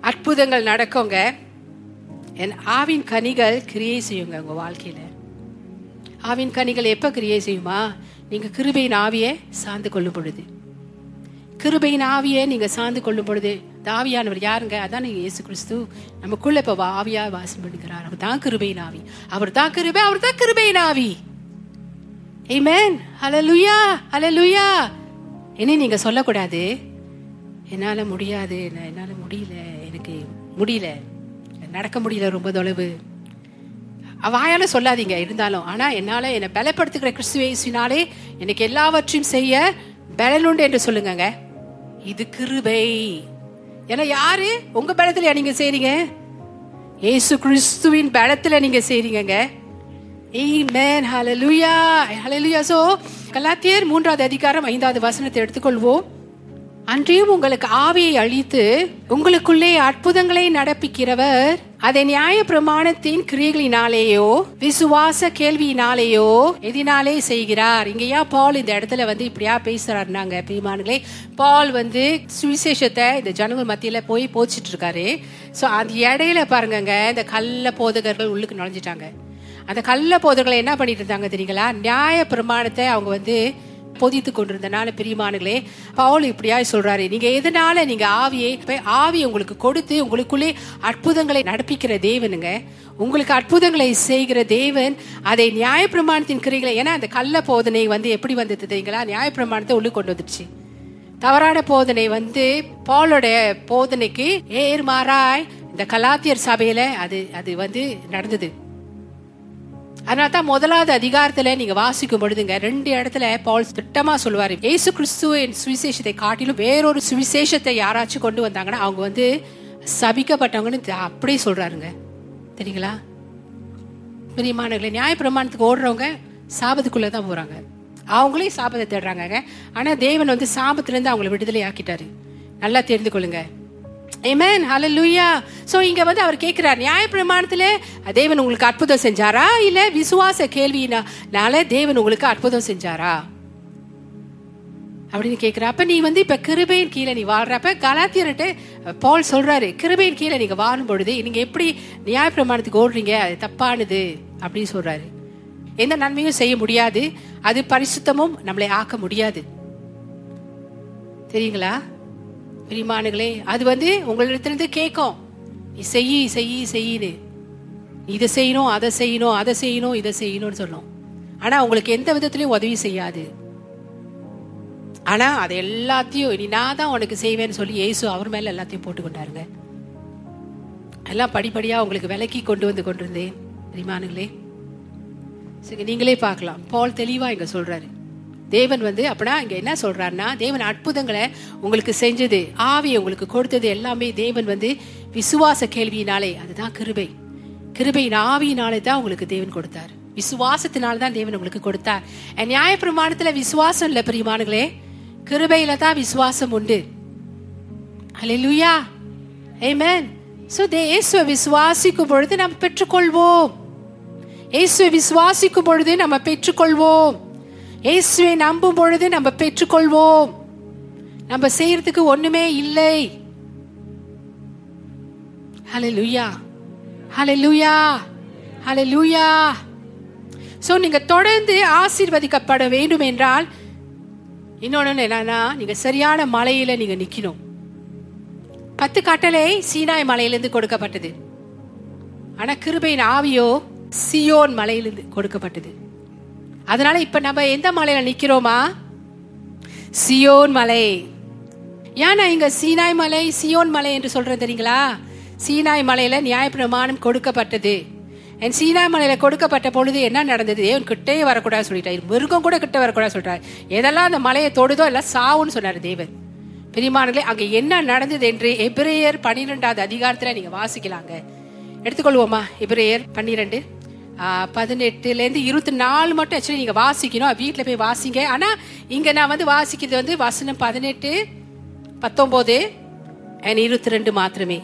அற்புதங்கள் நடக்குங்க. என் ஆவின் கனிகள் கிரியை செய்யுங்க உங்க வாழ்க்கையில. ஆவின் கனிகள் எப்ப கிரியை செய்யுமா? நீங்க கிருபையின் ஆவியை சார்ந்து கொள்ளும் பொழுது. கிருபையின் ஆவியை நீங்க சார்ந்து கொள்ளும் பொழுது ஆவியானவர் யாருங்க? அதான் நீங்க இயேசு கிறிஸ்து நமக்குள்ள இப்ப ஆவியா வாசம் பண்ணுகிறார். அவர் தான் கிருபையின் ஆவி. அவர் தான் கிருபை அவர் தான் கிருபையின் ஆவி. Amen. ஹalleluya ஹalleluya இனி நீங்க சொல்லக்கூடாது. என்னால முடியாது. நான் என்னால முடியல. எனக்கு முடியல. நடக்க முடியல ரொம்ப தொலைவு. வாயால சொல்லாதீங்க இருந்தாலும். ஆனா என்னால என்னை பலப்படுத்துகிற கிறிஸ்துவேசினாலே எனக்கு எல்லாவற்றையும் செய்ய பலனுண்டு என்று சொல்லுங்கங்க. இது கிருபை. ஏன்னா யாரு? உங்க பலத்துல நீங்க செய்றீங்க? ஏசு கிறிஸ்துவின் பலத்துல நீங்க செய்றீங்கங்க? Amen. ஹலலுயா Hallelujah. So, கலாத்தியர் மூன்றாவது அதிகாரம் ஐந்தாவது வசனத்தை எடுத்துக்கொள்வோம். அன்றியும் உங்களுக்கு ஆவியை அளித்து உங்களுக்குள்ளே அற்புதங்களை நடப்பிக்கிறவர். அதை நியாய பிரமாணத்தின் கிரியைகளினாலேயோ விசுவாச கேள்வியினாலேயோ எதினாலே செய்கிறார். இங்கேயா பால் இந்த இடத்துல வந்து இப்படியா பேசுறாருனாங்க பிரிமானுங்களே பால் வந்து சுவிசேஷத்தை இந்த ஜனங்கள் மத்தியில போய் போச்சிட்டு இருக்காரு ஸோ அந்த இடையில பாருங்கங்க இந்த கள்ள போதகர்கள் உள்ளுக்கு நுழைஞ்சிட்டாங்க. அந்த கள்ள போதகர்களை என்ன பண்ணிட்டு இருந்தாங்க தெரியுங்களா? நியாய பிரமாணத்தை அவங்க வந்து பொதித்து கொண்டிருந்தனால பிரியமானங்களே பவுல் இப்படியா சொல்றாரு நீங்க எதனால நீங்க ஆவியை போய் ஆவி உங்களுக்கு கொடுத்து உங்களுக்குள்ளே அற்புதங்களை நடப்பிக்கிற தேவனுங்க? உங்களுக்கு அற்புதங்களை செய்கிற தேவன் அதை நியாயப்பிரமாணத்தின் கிரிகளை ஏன்னா அந்த கள்ள போதனை வந்து எப்படி வந்தது தெரியுங்களா? நியாயப்பிரமாணத்தை உள்ளு கொண்டு வந்துடுச்சு. தவறான போதனை வந்து பாலோட போதனைக்கு ஏர் மாறாய் இந்த கலாத்தியர் சபையில அது அது வந்து நடந்தது. அதனால தான் முதலாவது அதிகாரத்துல நீங்க வாசிக்கும் பொழுதுங்க ரெண்டு இடத்துல பால் திட்டமா சொல்லுவாரு. ஏசு கிறிஸ்துவின் சுவிசேஷத்தை காட்டிலும் வேறொரு சுவிசேஷத்தை யாராச்சும் கொண்டு வந்தாங்கன்னா அவங்க வந்து சபிக்கப்பட்டவங்கன்னு அப்படியே சொல்றாருங்க. தெரியுங்களா? பிரியமானங்களே நியாயப்பிரமாணத்துக்கு ஓடுறவங்க சாபத்துக்குள்ள தான் போறாங்க. அவங்களே சாபத்தை தேடுறாங்க ஆனா தேவன் வந்து சாபத்திலேருந்து அவங்களை விடுதலை ஆக்கிட்டாரு நல்லா தெரிந்து கொள்ளுங்க. Amen. லூயா ஸோ இங்கே வந்து அவர் கேட்குறார் நியாய தேவன் உங்களுக்கு அற்புதம் செஞ்சாரா? இல்லை விசுவாச கேள்வினால தேவன் உங்களுக்கு அற்புதம் செஞ்சாரா? அப்படின்னு கேட்குறப்ப நீ வந்து இப்போ கிருபையின் கீழே நீ வாழ்றப்ப கலாத்தியர்கிட்ட பால் சொல்கிறாரு கிருபையின் கீழே நீங்கள் வாழும் பொழுது நீங்கள் எப்படி நியாய பிரமாணத்துக்கு ஓடுறீங்க? அது தப்பானது. அப்படின்னு சொல்கிறாரு எந்த நன்மையும் செய்ய முடியாது. அது பரிசுத்தமும் நம்மளை ஆக்க முடியாது. தெரியுங்களா? பிரிமானுகளே அது வந்து உங்களிடத்திலிருந்து கேட்கும். நீ செய்யி செய்யி செய்யின்னு. இதை செய்யணும் அதை செய்யணும் அதை செய்யணும் இதை செய்யணும்னு சொல்லும். ஆனா உங்களுக்கு எந்த விதத்திலையும் உதவி செய்யாது. ஆனா அது எல்லாத்தையும் நீ நான் தான் உனக்கு செய்வேன்னு சொல்லி ஏசு அவர் மேல எல்லாத்தையும் போட்டு கொண்டாருங்க எல்லாம் படிப்படியா உங்களுக்கு விலக்கி கொண்டு வந்து கொண்டிருந்தேன் பிரிமானுங்களே சரி நீங்களே பார்க்கலாம். பால் தெளிவா இங்க சொல்றாரு. தேவன் வந்து அப்படின்னா இங்க என்ன சொல்றாருன்னா தேவன் அற்புதங்களை உங்களுக்கு செஞ்சது ஆவியை உங்களுக்கு கொடுத்தது எல்லாமே தேவன் வந்து விசுவாச கேள்வியினாலே அதுதான் கிருபை. கிருபையின் ஆவியினாலே தான் உங்களுக்கு தேவன் கொடுத்தார். விசுவாசத்தினால தான் தேவன் உங்களுக்கு கொடுத்தார். And நியாயப்பிரமாணத்துல விசுவாசம் இல்ல பிரியமானுங்களே கிருபையில தான் விசுவாசம் உண்டு. ஹalleluya amen. சோ இயேசுவை விசுவாசிக்கும் பொழுது நாம் பெற்றுக்கொள்வோம். இயேசுவை விசுவாசிக்கும் பொழுது நம்ம பெற்றுக்கொள்வோம். இயேசுவை நம்பும் பொழுது நம்ம பெற்றுக்கொள்வோம். நம்ம செய்யறதுக்கு ஒண்ணுமே இல்லை. ஹலே லூயா ஹலே லூயா ஹலே லூயா சோ நீங்க தொடர்ந்து ஆசீர்வதிக்கப்பட வேண்டும் என்றால் இன்னொன்னு என்னன்னா நீங்க சரியான மலையில நீங்க நிக்கணும். பத்து கட்டளை சீனாய் மலையிலிருந்து கொடுக்கப்பட்டது. ஆனா கிருபையின் ஆவியோ சியோன் மலையிலிருந்து கொடுக்கப்பட்டது. அதனால இப்ப நம்ம எந்த மலையில நிக்கிறோமா? சியோன் மலை. ஏன் நான் இங்க சீனாய் மலை சியோன் மலை என்று சொல்றேன் தெரியுங்களா? சீனாய் மலையில நியாயப்பிரமாணம் கொடுக்கப்பட்டது. என் சீனாய் மலையில கொடுக்கப்பட்ட பொழுது என்ன நடந்தது? தேவன் கிட்டே வரக்கூடாது சொல்லிட்டாரு. மிருகம் கூட கிட்ட வரக்கூடாது சொல்றாரு. எதெல்லாம் அந்த மலையை தொடுதோ எல்லாம் சாவுன்னு சொன்னாரு தேவன். பெரியமானங்களே அங்க என்ன நடந்தது என்று எபிரேயர் பன்னிரெண்டாவது அதிகாரத்துல நீங்க வாசிக்கலாங்க. எடுத்துக்கொள்வோமா? எபிரேயர் பன்னிரெண்டு. பதினெட்டுல இருந்து இருபத்தி நாலு மட்டும் ஆக்சுவலி நீங்க வாசிக்கணும். வீட்டுல போய் வாசிங்க. ஆனா இங்க நான் வந்து வாசிக்கிறது வந்து வசனம் பதினெட்டு பத்தொன்பது and இருபத்தி ரெண்டு மாத்திரமே.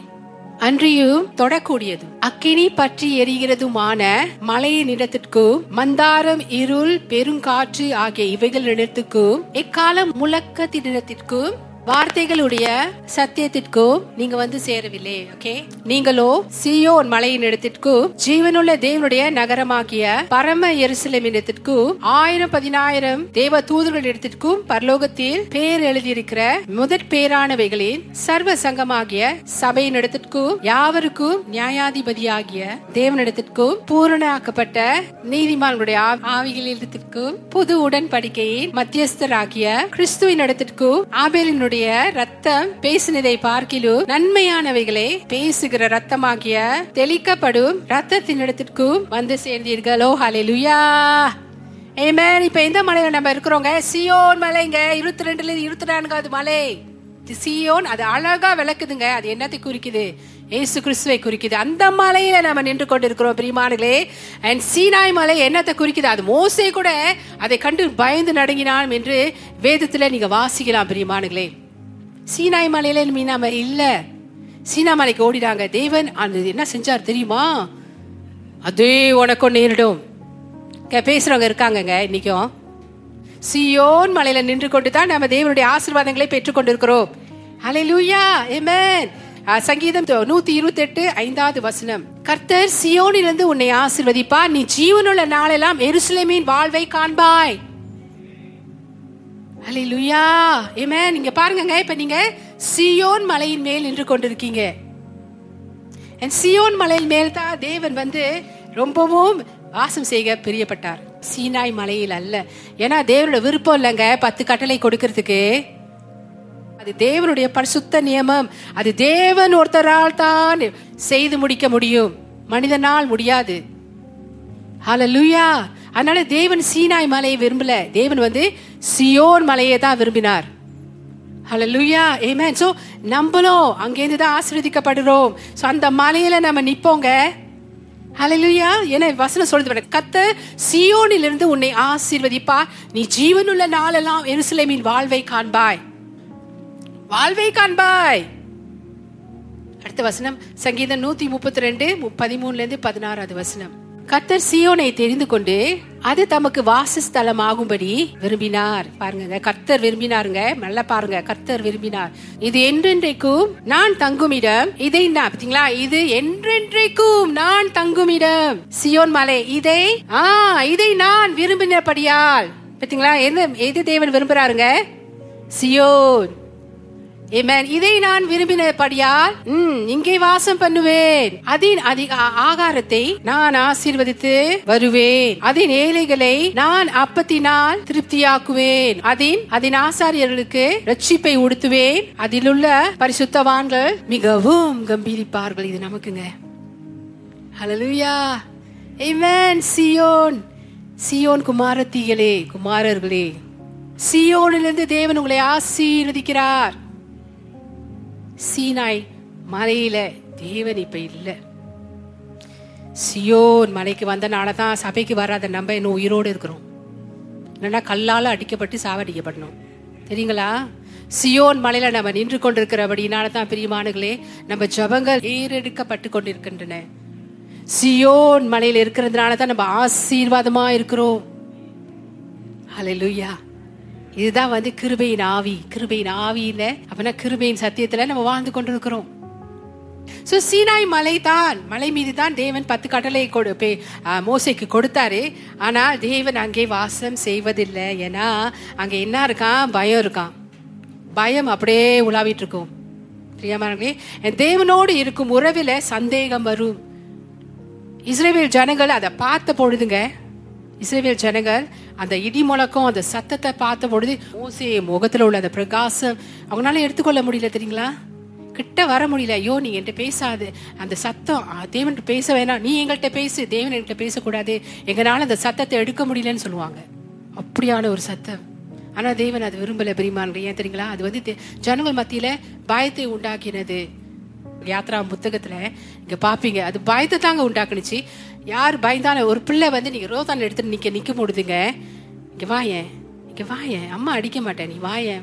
அன்றியும் தொடக்கூடியது. அக்கினி பற்றி எரிகிறதுமான மலையின் இடத்திற்கும் மந்தாரம் இருள் பெருங்காற்று ஆகிய இவைகள் இடத்துக்கும் எக்காலம் முழக்கத்திடத்திற்கும் வார்த்தைகளுடைய சத்தியத்திற்கும் நீங்க வந்து சேரவில்லை ஓகே நீங்களோ சியோன் மலையின் இடத்திற்கு ஜீவனுள்ள தேவனுடைய நகரமாகிய பரம எருசலேம் இடத்திற்கு ஆயிரம் பதினாயிரம் தேவ தூதர்கள் இடத்திற்கும் பரலோகத்தில் பேர் எழுதியிருக்கிற முதற் பேரானவைகளின் சர்வ சங்கமாகிய சபையின் இடத்திற்கும் யாவருக்கும் நியாயாதிபதியாகிய தேவனிடத்திற்கும் பூரணாக்கப்பட்ட நீதிமான்களுடைய ஆவிகளிடத்திற்கும் புது உடன்படிக்கையின் மத்தியஸ்தராகிய கிறிஸ்துவின் இடத்திற்கும் ஆபேலினுடைய ரத்தம் பேசினதை பார்க்கிலும் நன்மையானவைகளை பேசுகிற ரத்தமாகிய தெளிக்கப்படும் ரத்தத்தின் இடத்திற்கும் வந்து சேர்ந்தீர்களோ ஹalleluya ஏமேன் இப்ப எந்த மலையில நம்ம இருக்கிறோங்க? சியோன் மலைங்க. இருபத்தி ரெண்டுல இருந்து இருபத்தி நான்காவது மலை. சியோன் அது அழகா விளக்குதுங்க. அது என்னத்தை குறிக்குது? ஏசு கிறிஸ்துவை குறிக்குது. அந்த மலையில நம்ம நின்று கொண்டிருக்கிறோம் பிரிமானுகளே அண்ட் சீனாய் மலை என்னத்தை குறிக்குது? அது மோசை கூட அதை கண்டு பயந்து நடுங்கினான் என்று வேதத்துல நீங்க வாசிக்கலாம் பிரிமானுகளே சீனாய் மலையில மீனாம இல்ல. சீனா மலைக்கு ஓடிடாங்க. தேவன் அந்த என்ன செஞ்சார் தெரியுமா? அதே உனக்கும் நேரிடும் பேசுறவங்க இருக்காங்கங்க இன்னைக்கும். சியோன் மலையில நின்று கொண்டு தான் நம்ம தேவனுடைய ஆசீர்வாதங்களை பெற்றுக் கொண்டிருக்கிறோம். ஹalleluya ஆமென் சங்கீதம் நூத்தி இருபத்தி எட்டு ஐந்தாவது வசனம். கர்த்தர் சியோனிலிருந்து உன்னை ஆசிர்வதிப்பார். நீ ஜீவனுள்ள நாளெல்லாம் எருசலேமின் வாழ்வை காண்பாய். அலை லுயா ஏமே நீங்க பாருங்கங்க. இப்ப நீங்க சியோன் மலையின் மேல் நின்று கொண்டிருக்கீங்க. சியோன் மலையின் மேல் தான் தேவன் வந்து ரொம்பவும் வாசம் செய்க பிரியப்பட்டார். சீனாய் மலையில் அல்ல. ஏன்னா தேவனோட விருப்பம் இல்லைங்க. பத்து கட்டளை கொடுக்கறதுக்கு. அது தேவனுடைய பரிசுத்த நியமம். அது தேவன் ஒருத்தரால் தான் செய்து முடிக்க முடியும். மனிதனால் முடியாது. ஹalleluya அதனால தேவன் சீனாய் மலையை விரும்பல. தேவன் வந்து சியோன் மலையை தான் விரும்பினார். ஹalleluya ஏமேன் ஸோ நம்மளும் அங்கேருந்து தான் ஆசீர்வதிக்கப்படுறோம். ஸோ அந்த மலையில நம்ம நிப்போங்க ஹalleluya ஏன்னா வசனம் சொல்லுது பாருங்க, சியோனிலிருந்து உன்னை ஆசீர்வதிப்பா. நீ ஜீவனுள்ள நாளெல்லாம் எருசலேமின் வாழ்வை காண்பாய். வாழ்வை காண்பாய். அடுத்த வசனம் சங்கீதம் நூத்தி முப்பத்தி ரெண்டு பதிமூணுல இருந்து பதினாறாவது வசனம். கத்தர் சியோனை தெரிந்து கொண்டு அது தமக்கு வாசஸ்தலம் ஆகும்படி விரும்பினார். பாருங்க கர்த்தர் விரும்பினாருங்க. நல்லா பாருங்க கர்த்தர் விரும்பினார். இது என்றென்றைக்கும் நான் தங்கும் இடம் இதை நான் பாத்தீங்களா இது என்றென்றைக்கும் நான் தங்கும் இடம் சியோன் மலை இதை ஆ இதை நான் விரும்பினபடியால். பாத்தீங்களா எது எது தேவன் விரும்புறாருங்க? சியோன். இதை நான் விரும்பினபடியால் ம், இங்கே வாசம் பண்ணுவேன். அதன் அதிக ஆகாரத்தை நான் ஆசீர்வதித்து வருவேன். அதன் ஏழைகளை நான் அப்பத்தினால் திருப்தியாக்குவேன். அதன் அதன் ஆசாரியர்களுக்கு ரட்சிப்பை உடுத்துவேன். அதிலுள்ள பரிசுத்தவான்கள் மிகவும் கம்பீரிப்பார்கள். இது நமக்குங்க. ஹலலுயா ஏமேன் சியோன் சியோன் குமாரத்திகளே குமாரர்களே. சியோனிலிருந்து தேவன் உங்களை ஆசீர்வதிக்கிறார். சீனாய் மலையில தேவன் இப்ப இல்ல. சியோன் மலைக்கு வந்தனால தான் சபைக்கு வராத நம்ம இன்னும் உயிரோடு இருக்கிறோம். இல்லைன்னா கல்லால அடிக்கப்பட்டு சாவடிக்கப்படணும். தெரியுங்களா? சியோன் மலையில நம்ம நின்று கொண்டிருக்கிறபடினால தான் பிரியமானுகளே நம்ம ஜபங்கள் ஏறெடுக்கப்பட்டு கொண்டிருக்கின்றன. சியோன் மலையில இருக்கிறதுனால தான் நம்ம ஆசீர்வாதமா இருக்கிறோம். ஹalleluya. இதுதான் வந்து கிருபையின் ஆவி. கிருபையின் ஆவியில அப்படின்னா கிருபையின் சத்தியத்துல நம்ம வாழ்ந்து கொண்டிருக்கிறோம். சோ சீனாய் மலை தான். மலை மீது தான் தேவன் பத்து கட்டளை கொடு மோசைக்கு கொடுத்தாரு. ஆனால் தேவன் அங்கே வாசம் செய்வதில்லை. ஏன்னா அங்க என்ன இருக்கான்? பயம் இருக்கான். பயம் அப்படியே உலாவிட்டு இருக்கும். பிரியமானங்களே என் தேவனோடு இருக்கும் உறவில சந்தேகம் வரும். இஸ்ரேவேல் ஜனங்கள் அதை பார்த்த பொழுதுங்க இஸ்ரேவேல் ஜனகர் அந்த இடி முழக்கம் அந்த சத்தத்தை பார்த்த பொழுது மோசே முகத்துல உள்ள அந்த பிரகாசம் அவங்களால எடுத்துக்கொள்ள முடியல தெரியுங்களா? கிட்ட வர முடியல. ஐயோ நீ என்கிட்ட பேசாது. அந்த சத்தம் ஆ, தேவன் பேச வேணாம். நீ எங்கள்கிட்ட பேசு. தேவன் என்கிட்ட பேசக்கூடாது. எங்களால அந்த சத்தத்தை எடுக்க முடியலன்னு சொல்லுவாங்க. அப்படியான ஒரு சத்தம். ஆனா தேவன் அது விரும்பல பிரிமான் ஏன் தெரியுங்களா? அது வந்து ஜனங்கள் மத்தியில பயத்தை உண்டாக்கினது. யாத்ரா புத்தகத்துல இங்க பாப்பீங்க. அது பயத்தை தாங்க உண்டாக்குனுச்சு. யார் பயந்தான ஒரு பிள்ளை வந்து நீங்க ரோதான் எடுத்துட்டு நிக்க நிக்க முடியுதுங்க இங்க வாயேன் இங்க வாயேன் அம்மா அடிக்க மாட்டேன். நீ வாயேன்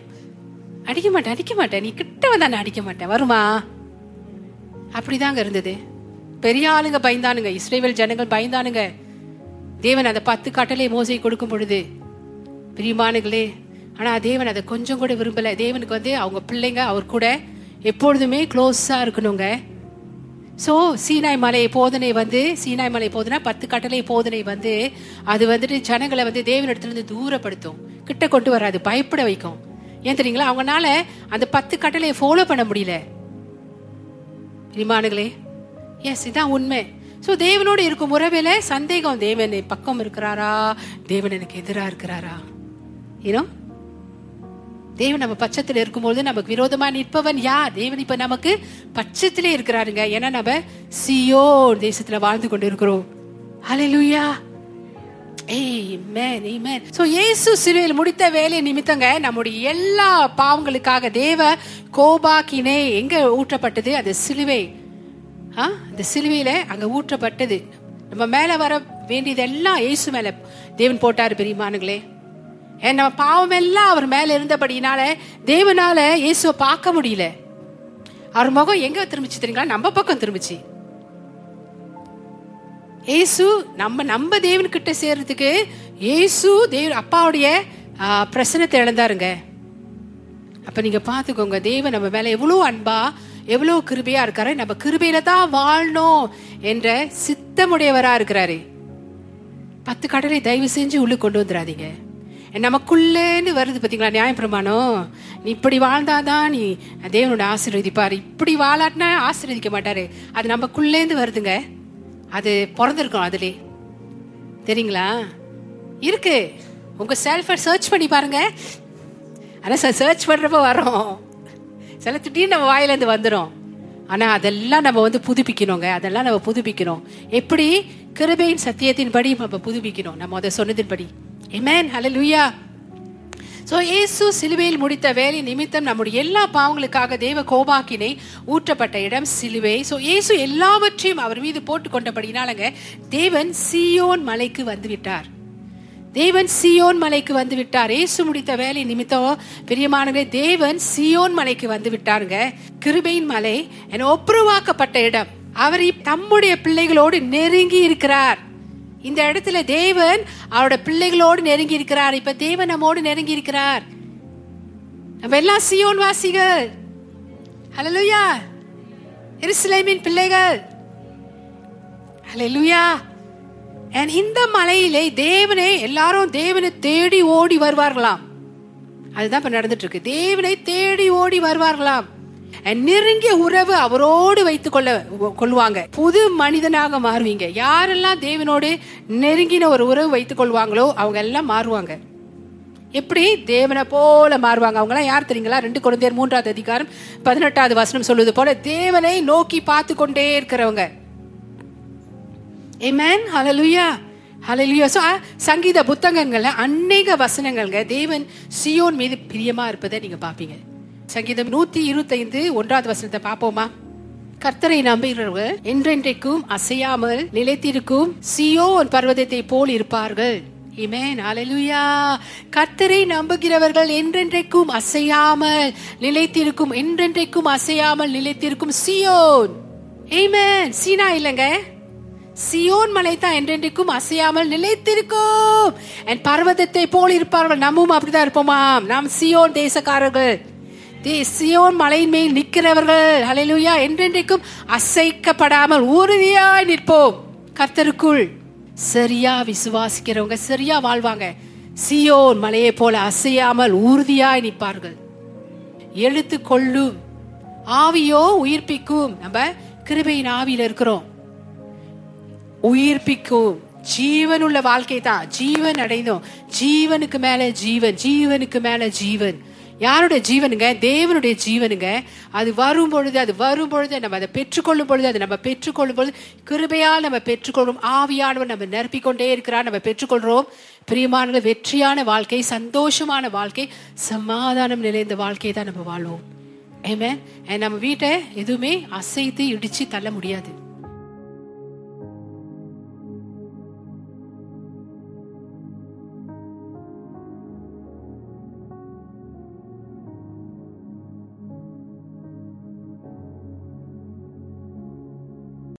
அடிக்க மாட்டேன் அடிக்க மாட்டேன். நீ கிட்ட வந்தா அடிக்க மாட்டேன். வருமா? அப்படிதாங்க இருந்தது. பெரிய ஆளுங்க பயந்தானுங்க. இஸ்ரேவேல் ஜனங்கள் பயந்தானுங்க. தேவன் அந்த பத்து கட்டளை மோசை கொடுக்கும் பொழுது. பிரியமானுங்களே ஆனா தேவன் அதை கொஞ்சம் கூட விரும்பல. தேவனுக்கு வந்து அவங்க பிள்ளைங்க அவர் கூட எப்பொழுதுமே க்ளோஸா இருக்கணுங்க. ஸோ சீனாய் மலை போதனை வந்து சீனாய் மலை போதனை பத்து கட்டளை போதனை வந்து அது வந்துட்டு ஜனங்களை வந்து தேவனிடத்துலேருந்து தூரப்படுத்தும் கிட்ட கொண்டு வராது பயப்பட வைக்கும் ஏன் தெரியுங்களா அவங்கனால அந்த பத்து கட்டளையை ஃபாலோ பண்ண முடியல பிரிமானுகளே எஸ் இதான் உண்மை ஸோ தேவனோடு இருக்கும் உறவில் சந்தேகம் தேவன் பக்கம் இருக்கிறாரா தேவன் எனக்கு எதிராக இருக்கிறாரா ஏனோ தேவன் நம்ம பட்சத்தில் இருக்கும்போது நமக்கு விரோதமா நிற்பவன் யார்? தேவன் இப்ப நமக்கு பட்சத்திலே இருக்கிறாருங்க. ஏன்னா நம்ம சியோ தேசத்துல வாழ்ந்து கொண்டு இருக்கிறோம் ஹalleluya இயேசு சிலுவையில் முடித்த வேலை நிமித்தங்க நம்முடைய எல்லா பாவங்களுக்காக தேவ கோபாக்கினே எங்க ஊற்றப்பட்டது? அது சிலுவை. ஆ? அந்த சிலுவையில அங்க ஊற்றப்பட்டது. நம்ம மேல வர வேண்டியதெல்லாம் இயேசு மேல தேவன் போட்டாரு பெரியமானுங்களே நம்ம பாவம் எல்லாம் அவர் மேல இருந்தபடினால தேவனால இயேசுவை பார்க்க முடியல. அவர் முகம் எங்க திரும்பிச்சு தெரியுங்களா? நம்ம பக்கம் திரும்பிச்சு. ஏசு நம்ம நம்ம தேவன் கிட்ட சேர்றதுக்கு ஏசு தேவன் அப்பாவுடைய ஆ, பிரசனத்தை இழந்தாருங்க. அப்ப நீங்க பாத்துக்கோங்க தேவன் நம்ம மேல எவ்வளவு அன்பா எவ்வளவு கிருபையா இருக்காரு. நம்ம கிருபையில தான் வாழணும் என்ற சித்தமுடையவரா இருக்கிறாரு. பத்து கடலை தயவு செஞ்சு உள்ள கொண்டு வந்துடாதீங்க. நமக்குள்ளேருந்து வருது பாத்தீங்களா? நியாயப்பிரமாணம் நீ இப்படி வாழ்ந்தாதான் நீ தேவனோட ஆசீர்வதிப்பார். இப்படி வாழாட்டினா ஆசீர்வதிக்க மாட்டாரு. அது நமக்குள்ளேந்து வருதுங்க. அது பிறந்திருக்கும் அதுலே. தெரியுங்களா? இருக்கு. உங்க செல்ஃபை சர்ச் பண்ணி பாருங்க. ஆனா சர்ச் பண்றப்ப வரோம். சில திடீர்னு நம்ம வாயிலேருந்து வந்துடும் ஆனா அதெல்லாம் நம்ம வந்து புதுப்பிக்கணுங்க. அதெல்லாம் நம்ம புதுப்பிக்கணும். எப்படி? கிருபையின் சத்தியத்தின் படி நம்ம புதுப்பிக்கணும். நம்ம அதை சொன்னதின்படி Amen ஹalleluya இயேசு சிலுவையில் முடித்த வேலை நிமித்தம் நம்முடைய எல்லா பாவங்களுக்காக தேவ கோபாக்கினை ஊற்றப்பட்ட இடம் சிலுவை. சோ இயேசு எல்லாவற்றையும் அவர் மீது போட்டு கொண்டபடினாலங்க தேவன் சியோன் மலைக்கு வந்து விட்டார் தேவன் சியோன் மலைக்கு வந்து விட்டார் இயேசு முடித்த வேலை நிமித்தம் பிரியமானவர்களே தேவன் சியோன் மலைக்கு வந்து விட்டாருங்க கிருபையின் மலை என ஒப்புரவாக்கப்பட்ட இடம். அவர் தம்முடைய பிள்ளைகளோடு நெருங்கி இருக்கிறார். இந்த இடத்துல தேவன் அவரோட பிள்ளைகளோடு நெருங்கி இருக்கிறார். இப்ப தேவன் நம்மோடு நெருங்கி இருக்கிறார். நம்ம எல்லாம் சியோன் வாசிகள். ஹலலுயா எருசலேமின் பிள்ளைகள். ஹலலுயா இந்த மலையிலே தேவனை எல்லாரும் தேவனை தேடி ஓடி வருவார்களாம். அதுதான் இப்ப நடந்துட்டு இருக்கு. தேவனை தேடி ஓடி வருவார்களாம். நெருங்கிய உறவு அவரோடு வைத்துக் கொள்ள கொள்வாங்க. புது மனிதனாக மாறுவீங்க. யாரெல்லாம் தேவனோடு நெருங்கின ஒரு உறவு வைத்துக் கொள்வாங்களோ அவங்க எல்லாம் மாறுவாங்க. எப்படி? தேவனை போல மாறுவாங்க. அவங்க எல்லாம் யார் தெரியுங்களா? ரெண்டு குழந்தையர் மூன்றாவது அதிகாரம் பதினெட்டாவது வசனம் சொல்வது போல தேவனை நோக்கி பார்த்து கொண்டே இருக்கிறவங்க. ஏமேன் ஹalleluya ஹalleluya சோ சங்கீத புத்தகங்கள்ல அநேக வசனங்கள்ங்க. தேவன் சியோன் மீது பிரியமா இருப்பதை நீங்க பாப்பீங்க சங்கீதம் நூத்தி இருபத்தைந்து ஒன்றாவது வசனத்தை பார்ப்போமா? கர்த்தரை நம்புகிறவர்கள் என்றென்றைக்கும் அசையாமல் நிலைத்திருக்கும் சியோன் பர்வதத்தை போல் இருப்பார்கள். இமேன் Hallelujah. கர்த்தரை நம்புகிறவர்கள் என்றென்றைக்கும் அசையாமல் நிலைத்திருக்கும் என்றென்றைக்கும் அசையாமல் நிலைத்திருக்கும் சியோன். Amen. சீனா இல்லைங்க. சியோன் மலை தான் என்றென்றைக்கும் அசையாமல் நிலைத்திருக்கும். என் பர்வதத்தை போல் இருப்பார்கள். நம்மும் அப்படிதான் இருப்போமாம். நாம் சியோன் தேசக்காரர்கள். சியோன் மலையின் மேல் நிற்கிறவர்கள் அலையிலுயா என்றென்றைக்கும் அசைக்கப்படாமல் உறுதியாய் நிற்போம். கர்த்தருக்குள் சரியா விசுவாசிக்கிறவங்க சரியா வாழ்வாங்க. சியோன் மலையை போல அசையாமல் உறுதியாய் நிற்பார்கள். எழுத்து கொள்ளும் ஆவியோ உயிர்ப்பிக்கும் நம்ம கிருபையின் ஆவியில இருக்கிறோம். உயிர்ப்பிக்கும் ஜீவனுள்ள வாழ்க்கை தான் ஜீவன் அடைந்தோம். ஜீவனுக்கு மேல ஜீவன் ஜீவனுக்கு மேல ஜீவன். யாருடைய ஜீவனுங்க? தேவனுடைய ஜீவனுங்க. அது வரும் பொழுது அது வரும் பொழுது நம்ம அதை பெற்றுக்கொள்ளும் பொழுது அதை நம்ம பெற்றுக்கொள்ளும் பொழுது கிருபையால் நம்ம பெற்றுக்கொள்ளும் ஆவியானவர் நம்ம நிரப்பிக்கொண்டே இருக்கிறார் நம்ம பெற்றுக்கொள்கிறோம். பிரியமான வெற்றியான வாழ்க்கை சந்தோஷமான வாழ்க்கை சமாதானம் நிறைந்த வாழ்க்கையை தான் நம்ம வாழ்வோம். ஏமே நம்ம வீட்டை எதுவுமே அசைத்து இடிச்சு தள்ள முடியாது.